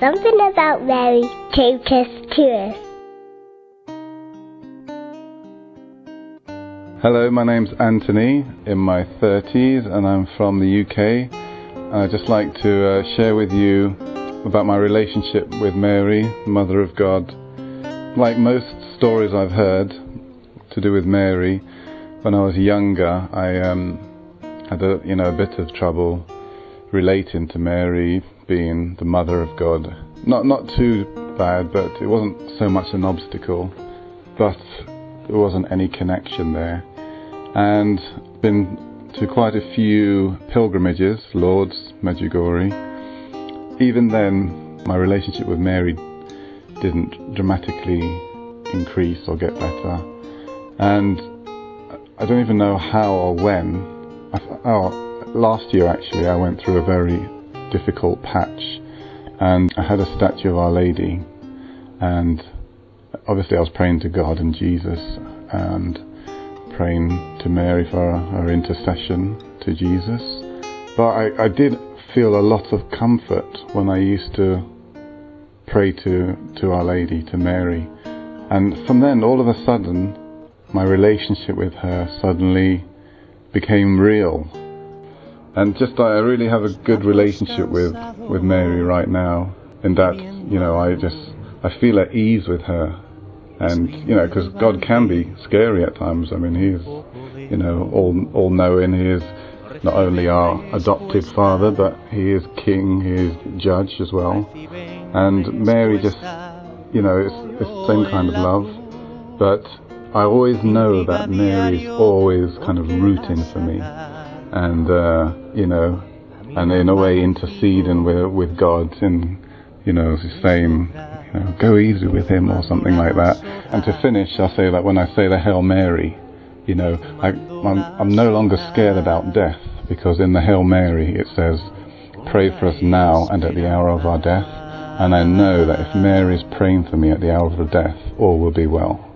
Something about Mary take us to us. Hello, my name's Antony, in my 30s, and I'm from the UK. And I'd just like to uh, share with you about my relationship with Mary, Mother of God. Like most stories I've heard to do with Mary, when I was younger, I um, had a you know a bit of trouble relating to Mary being the Mother of God. Not not too bad, but it wasn't so much an obstacle, but there wasn't any connection there. And been to quite a few pilgrimages, Lourdes, Medjugorje. Even then, my relationship with Mary didn't dramatically increase or get better. And I don't even know how or when. I, oh, last year actually, I went through a very difficult patch, and I had a statue of Our Lady, and obviously I was praying to God and Jesus, and praying to Mary for her intercession to Jesus. But I, I did feel a lot of comfort when I used to pray to, to Our Lady, to Mary. And from then, all of a sudden, my relationship with her suddenly became real. And just I really have a good relationship with, with Mary right now, in that, you know, I just, I feel at ease with her. And, you know, because God can be scary at times. I mean, He is, you know, all, all knowing. He is not only our adopted father, but He is King, He is Judge as well. And Mary just, you know, it's, it's the same kind of love. But I always know that Mary's always kind of rooting for me. And, uh, you know, and in a way interceding with, with God and, you know, saying, you know, go easy with him or something like that. And to finish, I'll say that when I say the Hail Mary, you know, I, I'm, I'm no longer scared about death because in the Hail Mary it says, pray for us now and at the hour of our death. And I know that if Mary is praying for me at the hour of death, all will be well.